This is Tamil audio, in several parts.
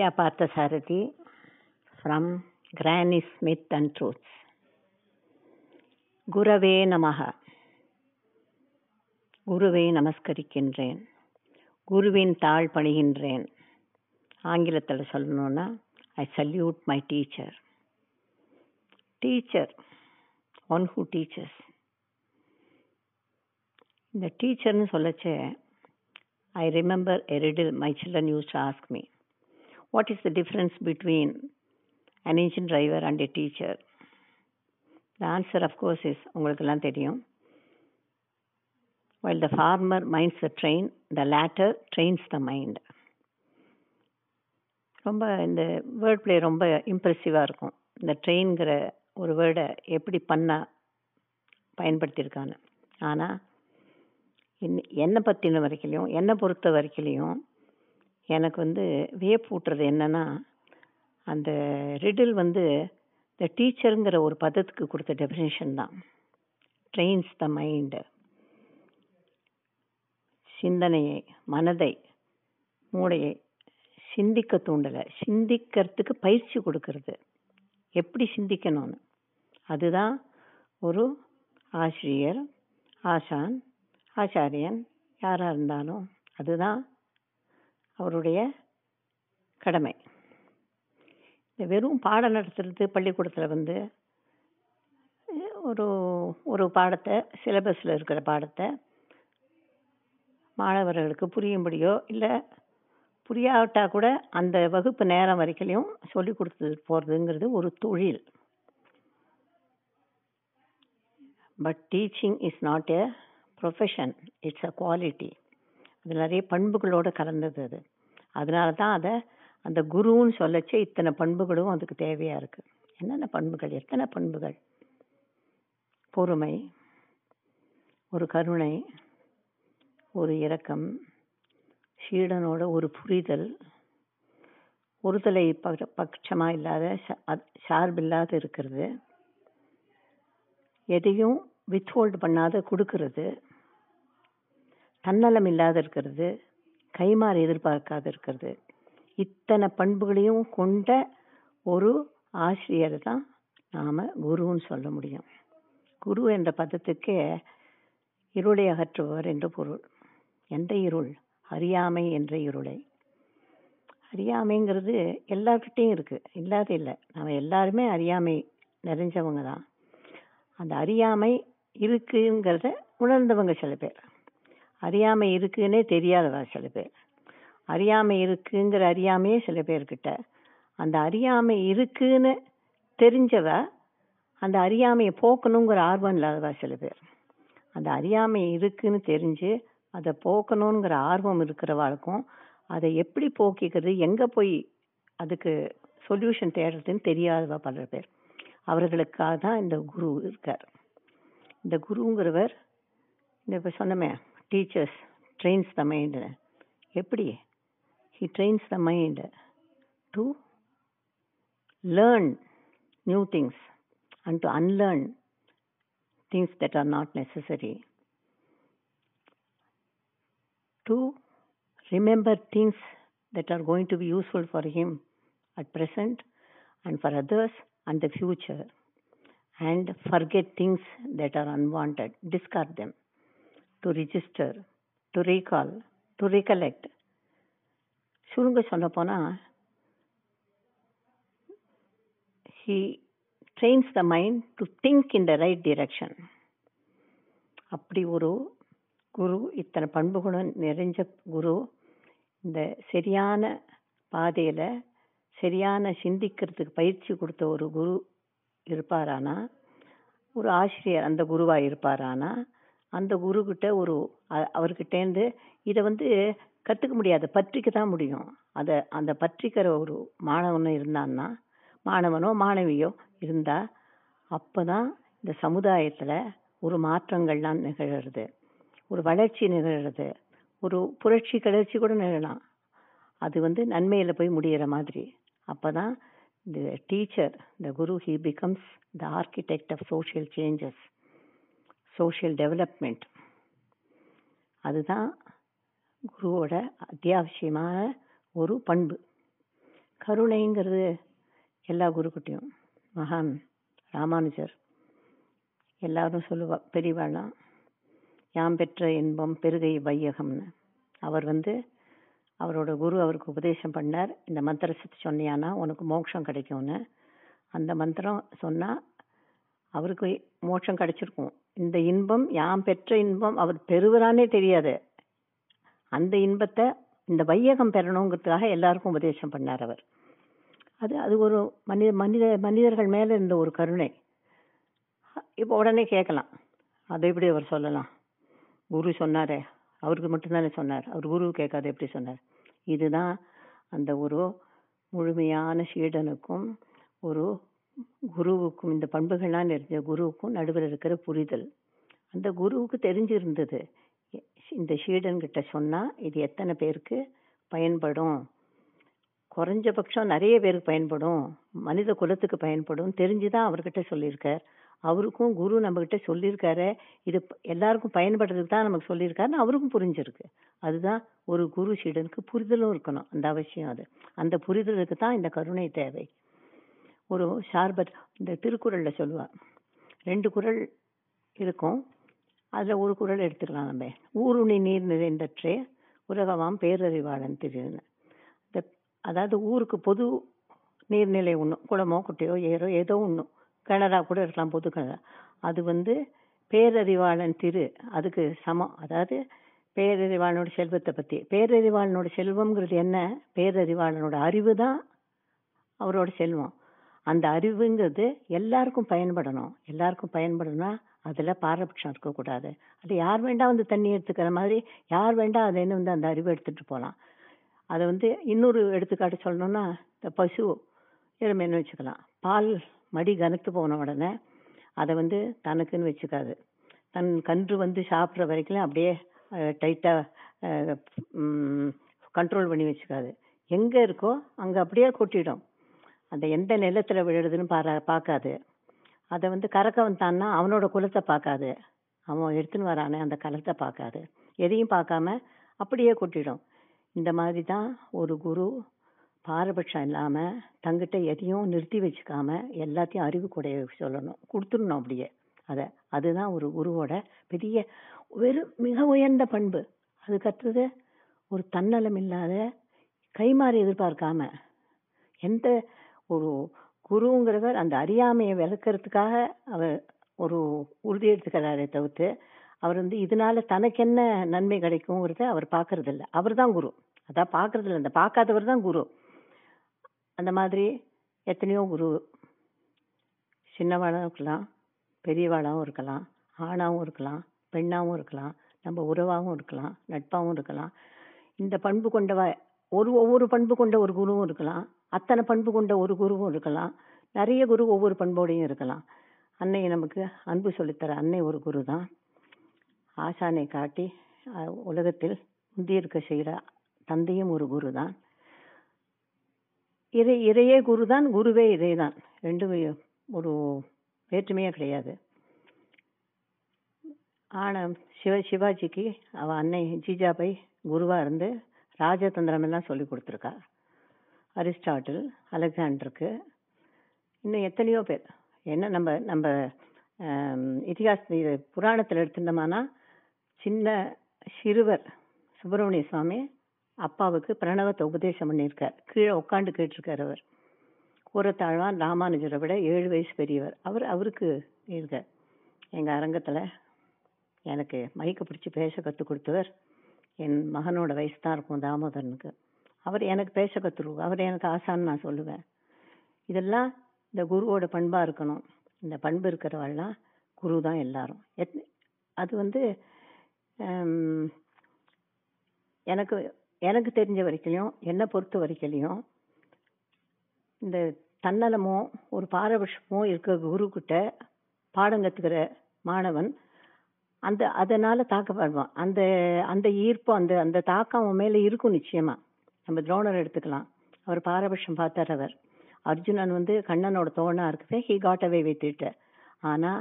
Vidya Parthasarathy from Granny Smith and Truths. குரவே நமக குருவை நமஸ்கரிக்கின்றேன். குருவின் தாழ் பணிகின்றேன். ஆங்கிலத்தில் சொல்லணும்னா I salute my teacher teacher one who teaches இந்த டீச்சர்னு சொல்லச்சே I remember எரிடில் my children use to ask me what is the difference between an engine driver and a teacher? The answer of course is உங்களுக்கெல்லாம் தெரியும். While the farmer minds the train the latter trains the mind. ரொம்ப இந்த வேர்ட் பிளே ரொம்ப இம்ப்ரெசிவாக இருக்கும். இந்த ட்ரெயின்கிற ஒரு வேர்டை எப்படி பண்ண பயன்படுத்தியிருக்கான்னு. ஆனால் என்ன என்னை பற்றின வரைக்கும் என்னை பொறுத்த வரைக்கும் எனக்கு வந்து வியப்பூட்டுறது என்னன்னா அந்த ரிடில் வந்து இந்த டீச்சருங்கிற ஒரு பதத்துக்கு கொடுத்த டெஃபினேஷன் தான். ட்ரெயின்ஸ் த மைண்டு சிந்தனையை மனதை மூளையை சிந்திக்க தூண்டலை. சிந்திக்கிறதுக்கு பயிற்சி கொடுக்கறது. எப்படி சிந்திக்கணும்னு. அதுதான் ஒரு ஆசிரியர் ஆசான் ஆச்சாரியன் யாராக இருந்தாலும் அதுதான் அவருடைய கடமை. இந்த வெறும் பாடம் நடத்துறது பள்ளிக்கூடத்தில் வந்து ஒரு ஒரு பாடத்தை சிலபஸில் இருக்கிற பாடத்தை மாணவர்களுக்கு புரியும்படியோ இல்லை புரியாவிட்டால் கூட அந்த வகுப்பு நேரம் வரைக்கும் சொல்லி கொடுத்து போகிறதுங்கிறது ஒரு தொழில். But teaching is not a profession it's a quality அது நிறைய பண்புகளோடு கலந்தது அது. அதனால தான் அதை அந்த குருன்னு சொல்லச்சு இத்தனை பண்புகளும் அதுக்கு தேவையாக இருக்குது என்னென்ன பண்புகள்? எத்தனை பண்புகள்? பொறுமை ஒரு கருணை ஒரு இரக்கம் சீடனோட ஒரு புரிதல் ஒருதலை பட்சமாக இல்லாத சார்பில்லாத இருக்கிறது எதையும் வித்ஹோல்டு பண்ணாத கொடுக்கறது தன்னலம் இல்லாத இருக்கிறது கைமாறு எதிர்பார்க்காத இருக்கிறது. இத்தனை பண்புகளையும் கொண்ட ஒரு ஆசிரியர் தான் நாம் குருன்னு சொல்ல முடியும். குரு என்ற பதத்துக்கே இருளை அகற்றுபவர் என்று பொருள். எந்த இருள்? அறியாமை என்ற இருளை. அறியாமைங்கிறது எல்லார்கிட்டையும் இருக்குது இல்லாத இல்லை. நம்ம எல்லாருமே அறியாமை நிறைஞ்சவங்க தான். அந்த அறியாமை இருக்குங்கிறத உணர்ந்தவங்க சில பேர். அறியாமை இருக்குன்னே தெரியாதவா சில பேர். அறியாமை இருக்குங்கிற அறியாமையே சில பேர்கிட்ட. அந்த அறியாமை இருக்குன்னு தெரிஞ்சவ அந்த அறியாமையை போக்கணுங்கிற ஆர்வம் இல்லாதவா சில பேர். அந்த அறியாமை இருக்குன்னு தெரிஞ்சு அதை போக்கணுங்கிற ஆர்வம் இருக்கிறவாளுக்கும் அதை எப்படி போக்கிக்கிறது எங்கே போய் அதுக்கு சொல்யூஷன் தேடுறதுன்னு தெரியாதவா பல பேர். அவர்களுக்காக தான் இந்த குரு இருக்கார். இந்த குருங்கிறவர் இந்த இப்போ சொன்னமே டீச்சர்ஸ் ட்ரெயின்ஸ் த மைண்டு எப்படி he trains the mind to learn new things and to unlearn things that are not necessary to remember things that are going to be useful for him at present and for others and the future and forget things that are unwanted discard them To register to recall to recollect. சுருங்க சொல்ல போனால் he trains the mind to think in the right direction அப்படி ஒரு குரு இத்தனை பண்புகளும் நிறைஞ்ச குரு இந்த சரியான பாதையில் சரியான சிந்திக்கிறதுக்கு பயிற்சி கொடுத்த ஒரு குரு இருப்பாரானா? ஒரு ஆசிரியர் அந்த குருவாக இருப்பாரானா? அந்த குருக்கிட்ட ஒரு அவர்கிட்டேருந்து இதை வந்து கற்றுக்க முடியாது. பற்றிக்க தான் முடியும். அதை அந்த பற்றிக்கிற ஒரு மாணவனும் இருந்தான்னா மாணவனோ மாணவியோ இருந்தால் அப்போ தான் இந்த சமுதாயத்தில் ஒரு மாற்றங்கள்லாம் நிகழறது. ஒரு வளர்ச்சி நிகழறது. ஒரு புரட்சி கிளர்ச்சி கூட நிகழலாம். அது வந்து நன்மையில் போய் முடிகிற மாதிரி. அப்போ தான் இந்த டீச்சர் இந்த guru he becomes the architect of social changes social development அதுதான் குருவோட அத்தியாவசியமான ஒரு பண்பு. கருணைங்கிறது எல்லா குருக்கிட்டையும். மகான் ராமானுஜர் எல்லாரும் சொல்லுவா பெரியவாளாம் யாம் பெற்ற இன்பம் பெருகை வையகம்னு. அவர் வந்து அவரோட குரு அவருக்கு உபதேசம் பண்ணார். இந்த மந்திரத்தை சொன்னியானா உனக்கு மோட்சம் கிடைக்கும்னு. அந்த மந்திரம் சொன்னால் அவருக்கு மோட்சம் கிடைச்சிருக்கும். இந்த இன்பம் யாம் பெற்ற இன்பம் அவர் பெறுவரானே தெரியாது. அந்த இன்பத்தை இந்த வையகம் பெறணுங்கிறதுக்காக எல்லாருக்கும் உபதேசம் பண்ணார் அவர். அது அது ஒரு மனித மனித மனிதர்கள் மேலே இருந்த ஒரு கருணை. இப்போ உடனே கேட்கலாம். அதை எப்படி அவர் சொல்லலாம்? குரு சொன்னாரே அவருக்கு மட்டும்தானே சொன்னார். அவர் குரு கேட்காது எப்படி சொன்னார்? இதுதான் அந்த ஒரு முழுமையான சீடனுக்கும் ஒரு குருவுக்கும் இந்த பண்புகள்லாம் நிறைஞ்ச குருவுக்கும் நடுவில் இருக்கிற புரிதல். அந்த குருவுக்கு தெரிஞ்சிருந்தது. இந்த ஷீடன்கிட்ட சொன்னால் இது எத்தனை பேருக்கு பயன்படும்? குறைஞ்சபட்சம் நிறைய பேருக்கு பயன்படும். மனித குலத்துக்கு பயன்படும். தெரிஞ்சு தான் அவர்கிட்ட சொல்லியிருக்கார். அவருக்கும் குரு நம்மக்கிட்ட சொல்லியிருக்காரு. இது எல்லாருக்கும் பயன்படுறதுக்கு தான் நமக்கு சொல்லியிருக்காருன்னு அவருக்கும் புரிஞ்சிருக்கு. அதுதான் ஒரு குரு சீடனுக்கு புரிதலும் இருக்கணும். அந்த அவசியம் அது. அந்த புரிதலுக்கு தான் இந்த கருணை தேவை. ஒரு ஷார்பத் இந்த திருக்குறளில் சொல்லுவாள் ரெண்டு குறள் இருக்கும். அதில் ஒரு குறள் எடுத்துக்கலாம் நம்ம. ஊருணி நீர் நிறைந்தற்றே உலகமாம் பேரறிவாளன் திருன்னு இந்த அதாவது ஊருக்கு பொது நீர்நிலை ஒன்று குளமோ குட்டையோ ஏரோ ஏதோ ஒன்று கிணறா கூட இருக்கலாம் பொது கிணறா. அது வந்து பேரறிவாளன் திரு அதுக்கு சமம். அதாவது பேரறிவாளனோட செல்வத்தை பற்றி பேரறிவாளனோட செல்வம்ங்கிறது என்ன? பேரறிவாளனோட அறிவு தான் அவரோட செல்வம். அந்த அறிவுங்கிறது எல்லாருக்கும் பயன்படணும். எல்லாருக்கும் பயன்படணும்னா அதில் பாரபட்சம் இருக்கக்கூடாது. அது யார் வேண்டாம் வந்து தண்ணி எடுத்துக்கிற மாதிரி யார் வேண்டாம் அதை என்ன வந்து அந்த அறிவை எடுத்துகிட்டு போகலாம் அதை வந்து இன்னொரு எடுத்துக்காட்டு சொல்லணும்னா இந்த பசு எருமைன்னு வச்சுக்கலாம். பால் மடி கனத்து போன உடனே அதை வந்து தனக்குன்னு வச்சுக்காது. தன் கன்று வந்து சாப்பிட்ற வரைக்கும் அப்படியே டைட்டாக கண்ட்ரோல் பண்ணி வச்சுக்காது. எங்கே இருக்கோ அங்கே அப்படியே கொட்டிடும். அந்த எந்த நிலத்தில் விழுறதுன்னு பாரா பார்க்காது அதை வந்து கறக்க வந்தான்னா அவனோட குலத்தை பார்க்காது அவன் எடுத்துன்னு வரானே அந்த கலத்தை பார்க்காது எதையும் பார்க்காம அப்படியே கொட்டிடும். இந்த மாதிரி தான் ஒரு குரு பாரபட்சம் இல்லாமல் தங்கிட்ட எதையும் நிறுத்தி வச்சுக்காம எல்லாத்தையும் அறிவு கூட சொல்லணும். கொடுத்துடணும் அப்படியே. அதை அதுதான் ஒரு குருவோட பெரிய வெறும் மிக உயர்ந்த பண்பு. அதுக்கடுத்தது ஒரு தன்னலம் இல்லாத கைமாறி எதிர்பார்க்காம எந்த ஒரு குருங்கிறவர் அந்த அறியாமையை விளக்கிறதுக்காக அவர் ஒரு உறுதி எடுத்துக்கிறாரே தவிர்த்து அவர் வந்து இதனால தனக்கு என்ன நன்மை கிடைக்குங்கிறத அவர் பார்க்கறதில்ல. அவர் தான் குரு. அதான் பார்க்கறதில்ல. அந்த பார்க்காதவர் தான் குரு. அந்த மாதிரி எத்தனையோ குரு சின்னவாளாகவும் இருக்கலாம் பெரியவாளாகவும் இருக்கலாம் ஆணாவும் இருக்கலாம் பெண்ணாகவும் இருக்கலாம் நம்ம உறவாகவும் இருக்கலாம் நட்பாகவும் இருக்கலாம். இந்த பண்பு கொண்டவ ஒரு ஒவ்வொரு பண்பு கொண்ட ஒரு குருவும் இருக்கலாம். அத்தனை பண்பு கொண்ட ஒரு குருவும் இருக்கலாம். நிறைய குரு ஒவ்வொரு பண்போடையும் இருக்கலாம். அன்னை நமக்கு அன்பு சொல்லித்தர அன்னை ஒரு குரு தான் ஆசானை காட்டி உலகத்தில் முந்தியிருக்க செய்கிற தந்தையும் ஒரு குரு தான் இறை இறையே குரு தான் குருவே இறை தான் ரெண்டும் ஒரு வேற்றுமையே கிடையாது. ஆனால் சிவ சிவாஜிக்கு அவள் அன்னை ஜிஜாபை குருவாக இருந்து ராஜதந்திரம் எல்லாம் சொல்லி கொடுத்துருக்கா. அரிஸ்டாட்டில் அலெக்சாண்டருக்கு. இன்னும் எத்தனையோ பேர். என்ன நம்ம நம்ம இதிகாச இது புராணத்தில் எடுத்துட்டோம்னா சின்ன சிறுவர் சுப்பிரமணிய சுவாமி அப்பாவுக்கு பிரணவத்தை உபதேசம் பண்ணியிருக்கார். கீழே உட்காந்து கேட்டிருக்கார் அவர். கூறத்தாழ்வான் ராமானுஜரை விட ஏழு வயசு பெரியவர். அவர் அவருக்கு இருக்கார். எங்கள் அரங்கத்தில் எனக்கு மைக்கை பிடிச்சி பேச கற்றுக் கொடுத்தவர் என் மகனோட வயசு தான் இருக்கும் தாமோதரனுக்கு. அவர் எனக்கு பேச கற்றுருவார் அவர் எனக்கு ஆசான்னு நான் சொல்லுவேன். இதெல்லாம் இந்த குருவோட பண்பாக இருக்கணும். இந்த பண்பு இருக்கிறவெல்லாம் குரு தான் எல்லாரும். எத் அது வந்து எனக்கு எனக்கு தெரிஞ்ச வரைக்கும் என்னை பொறுத்த வரைக்கும் இந்த தன்னலமோ ஒரு பாரபட்சமோ இருக்க குரு பாடம் கற்றுக்கிற மாணவன் அந்த அதனால் தாக்கப்படுவான். அந்த அந்த ஈர்ப்பு அந்த அந்த தாக்கம் அவன் இருக்கும் நிச்சயமாக நம்ம துரோணர் எடுத்துக்கலாம். அவர் பாரபட்சம் பார்த்தார் அவர். அர்ஜுனன் வந்து கண்ணனோட தோணாக இருக்கவே ஹி காட் அவே வித்துட்டு ஆனால்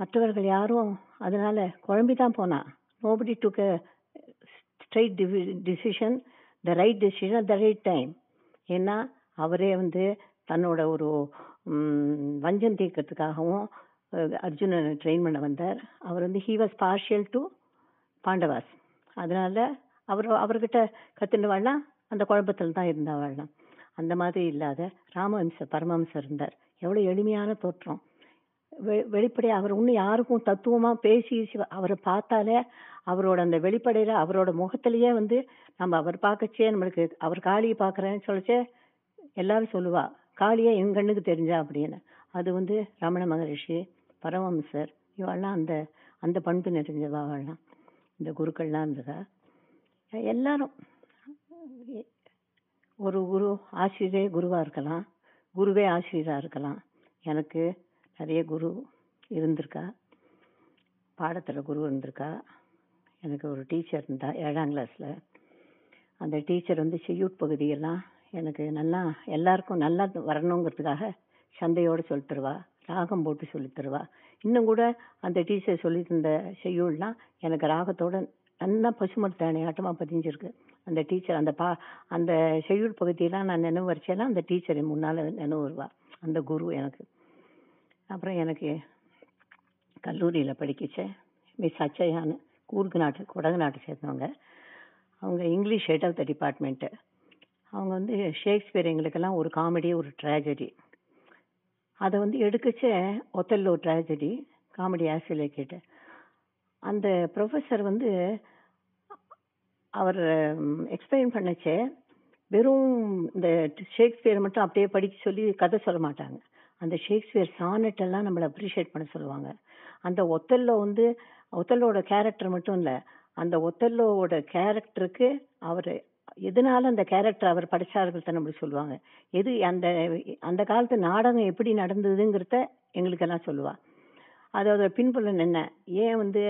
மற்றவர்கள் யாரும் அதனால் குழம்பி தான் போனான் nobody took straight decision the right decision the right time ஏன்னா அவரே வந்து தன்னோட ஒரு வஞ்சம் தீர்க்கறதுக்காகவும் அர்ஜுனனை ட்ரெயின் பண்ண வந்தார். அவர் வந்து he was partial to Pandavas அதனால் அவர் அவர்கிட்ட கற்றுன்னு வேணா அந்த குழப்பத்தில் தான் இருந்தா வாழலாம் அந்த மாதிரி இல்லாத ராமஹம்சர் பரமஹம்சர் இருந்தார். எவ்வளோ எளிமையான தோற்றம். வெ- வெளிப்படையாக அவர் இன்னும் யாருக்கும் தத்துவமாக பேசி அவரை பார்த்தாலே அவரோட அந்த வெளிப்படையில் அவரோட முகத்திலேயே வந்து நம்ம அவர் பார்க்கச்சே நம்மளுக்கு அவர் காளியை பார்க்குறேன்னு சொல்லிச்சே எல்லாரும் சொல்லுவா காளியே என் கண்ணுக்கு தெரிஞ்சா அப்படின்னு. அது வந்து ரமண மகரிஷி பரமஹம்சர் இவெல்லாம் அந்த அந்த பண்பு நிறைஞ்சவா வாழலாம் இந்த குருக்கள்லாம் இருந்ததா. எல்லாரும் ஒரு குரு ஆசிரியரே குருவாக இருக்கலாம். குருவே ஆசிரியராக இருக்கலாம். எனக்கு நிறைய குரு இருந்திருக்கா. பாடத்தில் குரு இருந்திருக்கா. எனக்கு ஒரு டீச்சர் இருந்தா ஏழாம் கிளாஸில் அந்த டீச்சர் வந்து செய்யூட் பகுதியெல்லாம் எனக்கு நல்லா எல்லாருக்கும் நல்லா வரணுங்கிறதுக்காக சந்தையோடு சொல்லி தருவா. ராகம் போட்டு சொல்லி தருவா. இன்னும் கூட அந்த டீச்சர் சொல்லி தந்த செய்யுள்லாம் எனக்கு ராகத்தோட நல்லா பசுமரத்தாணி ஆட்டமாக பதிஞ்சிருக்கு. அந்த டீச்சர் அந்த பா அந்த ஷெடியூல் பகுதியெல்லாம் நான் நினைவு வரைச்சேலாம் அந்த டீச்சர் முன்னால் நினைவு வருவா. அந்த குரு எனக்கு. அப்புறம் எனக்கு கல்லூரியில் படிக்கச்ச மிஸ் அச்சையான்னு கூர்கு நாட்டு குடகு நாட்டை சேர்ந்தவங்க. அவங்க English head of the department அவங்க வந்து ஷேக்ஸ்பியர் எங்களுக்கெல்லாம் ஒரு காமெடி ஒரு ட்ராஜடி அதை வந்து எடுக்கச்ச ஒத்தல்லோ ட்ராஜடி காமெடி ஆசிரியர் கேட்டு அந்த ப்ரொஃபஸர் வந்து அவர் எக்ஸ்பிளைன் பண்ணச்சே வெறும் இந்த ஷேக்ஸ்பியர் மட்டும் அப்படியே படிக்க சொல்லி கதை சொல்ல மாட்டாங்க. அந்த ஷேக்ஸ்பியர் சானட் எல்லாம் நம்மளை அப்ரிஷியேட் பண்ண சொல்லுவாங்க. அந்த ஒத்தல்லோ வந்து ஒத்தல்லோட கேரக்டர் மட்டும் இல்லை அந்த ஒத்தல்லோவோட கேரக்டருக்கு அவர் எதனால அந்த கேரக்டர் அவர் படித்தார்கள் தான் நம்மளுக்கு சொல்லுவாங்க. எது அந்த அந்த காலத்து நாடகம் எப்படி நடந்ததுங்கிறத எங்களுக்கெல்லாம் சொல்லுவாள் அதோட பின்புலன் என்ன? ஏன் வந்து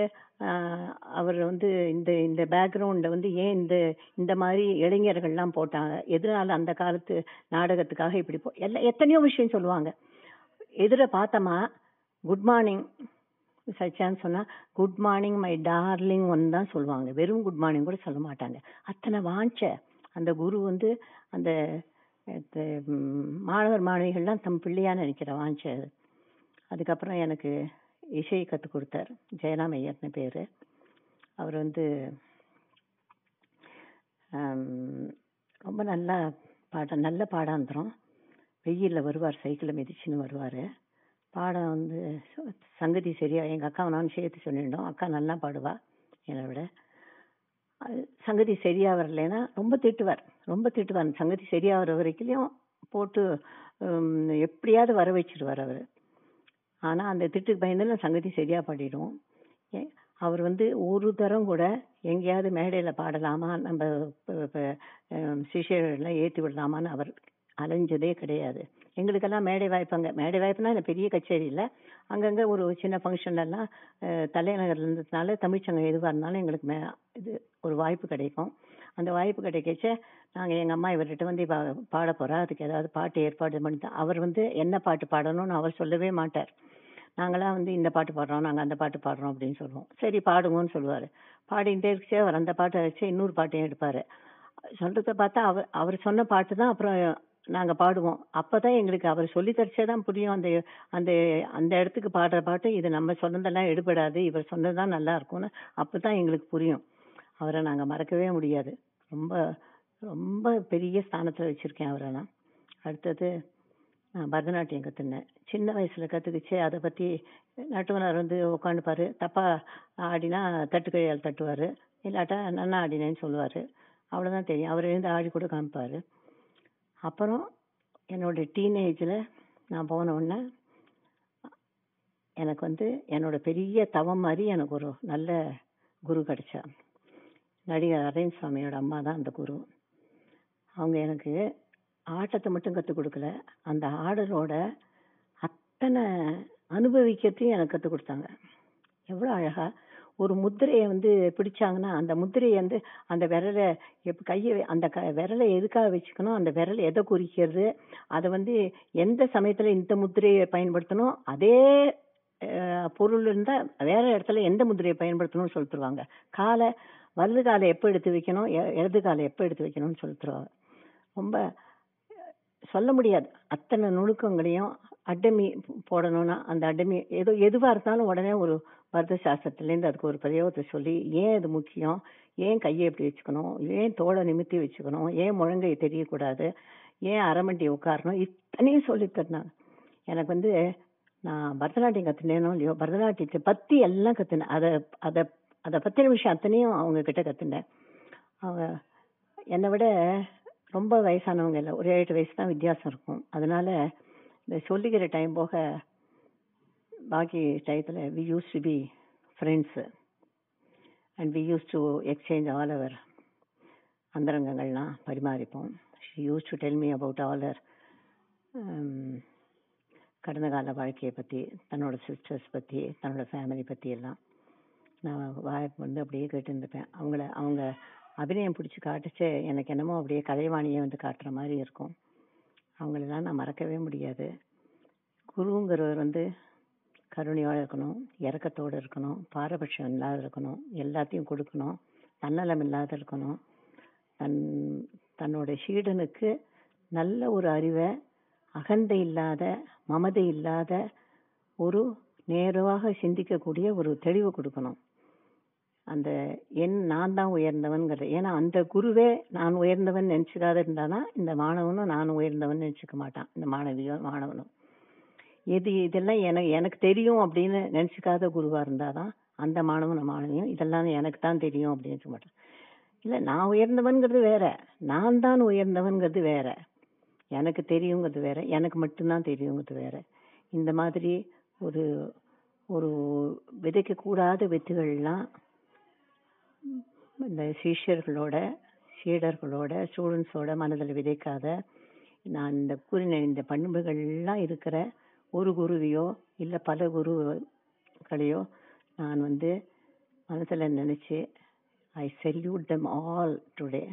அவர் வந்து இந்த இந்த பேக்ரவுண்டில் வந்து ஏன் இந்த இந்த மாதிரி இளைஞர்கள்லாம் போட்டாங்க? எதனால அந்த காலத்து நாடகத்துக்காக இப்படி போ எல்லா எத்தனையோ விஷயம் சொல்லுவாங்க. எதிர பார்த்தோமா குட் மார்னிங் சச்சான்னு சொன்னால் குட் மார்னிங் மை டார்லிங் ஒன்று தான் சொல்லுவாங்க. வெறும் குட் மார்னிங் கூட சொல்ல மாட்டாங்க. அத்தனை வாஞ்ச அந்த குரு வந்து அந்த மாணவர் மாணவிகள்லாம் தம் பிள்ளையாக நினைக்கிற வாஞ்ச அதுக்கப்புறம் எனக்கு இசையை கற்றுக் கொடுத்தார். ஜெயராம் ஐயர்னு பேர். அவர் வந்து ரொம்ப நல்லா பாட நல்ல பாடாந்திரம். வெயிலில் வருவார் சைக்கிளை மிதிச்சுன்னு வருவார். பாடம் வந்து சங்கதி சரியா எங்கள் அக்காவை நான் சேர்த்து சொல்லிட்டோம் அக்கா நல்லா பாடுவா என்னை விட. அது சங்கதி சரியாக வரலைன்னா ரொம்ப திட்டுவார். ரொம்ப திட்டுவார். சங்கதி சரியாகிற வர வரைக்கும் போட்டு எப்படியாவது வர வச்சிருவார் அவர். ஆனால் அந்த திட்டுக்கு பயந்து நான் சங்கதி சரியாக பாடிடுவோம் ஏ- அவர் வந்து ஒரு தரம் கூட எங்கேயாவது மேடையில் பாடலாமா நம்ம சிஷியர்கள்லாம் ஏற்றி விடலாமான்னு அவர் அலைஞ்சதே கிடையாது. எங்களுக்கெல்லாம் மேடை வாய்ப்பாங்க. மேடை வாய்ப்புனா இந்த பெரிய கச்சேரி இல்லை அங்கங்கே ஒரு சின்ன ஃபங்க்ஷன்லலாம் தலைநகரில் இருந்ததுனால தமிழ்ச்சங்கம் எதுவாக இருந்தாலும் எங்களுக்கு மே- இது ஒரு வாய்ப்பு கிடைக்கும். அந்த வாய்ப்பு கிடைக்கச்ச நாங்கள் எங்கள் அம்மா இவர்கிட்ட வந்து இப்போ பாட போகிறா அதுக்கு ஏதாவது பாட்டு ஏற்பாடு பண்ணி அவர் வந்து என்ன பாட்டு பாடணும்னு அவர் சொல்லவே மாட்டார். நாங்களாம் வந்து இந்த பாட்டு பாடுறோம் நாங்கள் அந்த பாட்டு பாடுறோம் அப்படின்னு சொல்லுவோம். சரி பாடுங்கன்னு சொல்லுவார். பாடிகிட்டே இருக்கச்சு அவர் அந்த பாட்டை வச்சு இன்னொரு பாட்டையும் எடுப்பார். சொல்கிறத பார்த்தா அவர் அவர் சொன்ன பாட்டு தான் அப்புறம் நாங்கள் பாடுவோம். அப்போ தான் எங்களுக்கு அவர் சொல்லி தரிச்சே தான் புரியும். அந்த அந்த அந்த இடத்துக்கு பாடுற பாட்டு இது நம்ம சொன்னதெல்லாம் எடுபடாது இவர் சொன்னது தான் நல்லா இருக்கும்னு அப்பதான் எங்களுக்கு புரியும். அவரை நாங்கள் மறக்கவே முடியாது. ரொம்ப ரொம்ப பெரிய ஸ்தானத்தில் வச்சுருக்கேன் அவரை நான் அடுத்தது நான் பரதநாட்டியம் கற்றுனேன் சின்ன வயசில் கற்றுக்கிச்சு அதை பற்றி நட்டுவனார் வந்து உட்காந்துப்பார் தப்பாக ஆடினா தட்டுக்கையால் தட்டுவார். இல்லாட்டா நன்னா ஆடினேன்னு சொல்லுவார். அவ்வளோதான் தெரியும். அவர் எழுந்து ஆடி கூட காமிப்பார். அப்புறம் என்னோட டீனேஜில் நான் போன உடனே எனக்கு வந்து என்னோடய பெரிய தவம் மாதிரி எனக்கு ஒரு நல்ல குரு கிடச்சா நடிகர் அரவிந்த் சுவாமியோட அம்மா தான் அந்த குரு. அவங்க எனக்கு ஆட்டத்தை மட்டும் கற்றுக் கொடுக்கல. அந்த ஆடலோட அத்தனை அனுபவிக்கிறதையும் எனக்கு கற்றுக் கொடுத்தாங்க. எவ்வளோ அழகாக ஒரு முத்திரையை வந்து பிடிச்சாங்கன்னா அந்த முத்திரையை வந்து அந்த விரலை எப் கையை அந்த க விரலை எதுக்காக வச்சுக்கணும் அந்த விரல் எதை குறிக்கிறது அதை வந்து எந்த சமயத்தில் இந்த முத்திரையை பயன்படுத்தணும் அதே பொருள் இருந்தால் வேறு இடத்துல எந்த முத்திரையை பயன்படுத்தணும்னு சொல்லி தருவாங்க. காலை வலது காலை எப்போ எடுத்து வைக்கணும்? எ- இடது காலை எப்போ எடுத்து வைக்கணும்னு சொல்லி தருவாங்க ரொம்ப சொல்ல முடியாது. அத்தனை நுணுக்கங்களையும் அடமி போடணும்னா அந்த அடமி ஏதோ எதுவாக இருந்தாலும் உடனே ஒரு பரத சாஸ்திரத்துலேருந்து அதுக்கு ஒரு பிரயோகத்தை சொல்லி ஏன் இது முக்கியம்? ஏன் கையை எப்படி வச்சுக்கணும்? ஏன் தோலை நிமித்தி வச்சுக்கணும்? ஏன் முழங்கை தெரியக்கூடாது? ஏன் அரமண்டி உட்காரணும்? இத்தனையும் சொல்லி எனக்கு வந்து நான் பரதநாட்டியம் கற்றுனேனோ இல்லையோ பரதநாட்டியத்தை பற்றி எல்லாம் கற்றுனேன் அதை அதை அதை பற்றின விஷயம் அத்தனையும் அவங்க கிட்ட கத்துனேன் அவங்க என்னை விட ரொம்ப வயசானவங்க இல்லை ஒரு ஏழு வயசு தான் வித்தியாசம் இருக்கும். அதனால இந்த சொல்லிக்கிற டைம் போக பாக்கி டயத்தில் we use to be friends and we use to exchange all our அந்தரங்கங்கள்லாம் பரிமாறிப்போம். She use to tell me about all our கடந்த கால வாழ்க்கையை பற்றி தன்னோட சிஸ்டர்ஸ் பற்றி தன்னோட ஃபேமிலி பற்றி எல்லாம். நான் வாயை வந்து அப்படியே கேட்டுருந்துப்பேன். அவங்கள அவங்க அபிநயம் பிடிச்சி காட்டுச்சு எனக்கு என்னமோ அப்படியே கலைவாணியை வந்து காட்டுற மாதிரி இருக்கும். அவங்களெல்லாம் நான் மறக்கவே முடியாது. குருங்கிறவர் வந்து கருணையோடு இருக்கணும் இறக்கத்தோடு இருக்கணும் பாரபட்சம் இல்லாத இருக்கணும் எல்லாத்தையும் கொடுக்கணும் தன்னலம் இல்லாத இருக்கணும். தன் தன்னோட சீடனுக்கு நல்ல ஒரு அறிவை அகந்தை இல்லாத மமதை இல்லாத ஒரு நேரவாக சிந்திக்கக்கூடிய ஒரு தெளிவு கொடுக்கணும். அந்த என் நான் தான் உயர்ந்தவன்கிறது ஏன்னா அந்த குருவே நான் உயர்ந்தவன் நினச்சிக்காத இருந்தாதான் இந்த மாணவனும் நான் உயர்ந்தவன் நினச்சிக்க மாட்டான் இந்த மாணவியும் மாணவனும் எது இதெல்லாம் எனக்கு எனக்கு தெரியும் அப்படின்னு நினச்சிக்காத குருவாக இருந்தால் தான் அந்த மாணவனும் மாணவியும் இதெல்லாம் எனக்கு தான் தெரியும் அப்படின்னு நினச்சிக்க மாட்டான். இல்லை நான் உயர்ந்தவன்கிறது வேற. நான் தான் உயர்ந்தவன்கிறது வேற. எனக்கு தெரியுங்கிறது வேற. எனக்கு மட்டும்தான் தெரியுங்கிறது வேற. இந்த மாதிரி ஒரு ஒரு விதைக்கக்கூடாத வித்துகள்லாம் இந்த சிஷ்யர்களோட சீடர்களோட ஸ்டூடெண்ட்ஸோட மனதில் விதைக்காத நான் இந்த கூறின இந்த பண்புகள்லாம் இருக்கிற ஒரு குருவியோ இல்லை பல குருக்களையோ நான் வந்து மனசில் நினச்சி I salute them all today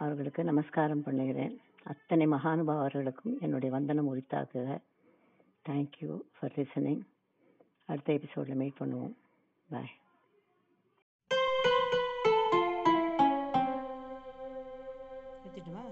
அவர்களுக்கு நமஸ்காரம் பண்ணுகிறேன். அத்தனை மகானுபாவர்களுக்கும் என்னுடைய வந்தனம் உரித்தாக்குக. தேங்க்யூ ஃபார் லிசனிங் அடுத்த எபிசோடில் மீட் பண்ணுவோம். பாய் ஊற்றிட்டுமா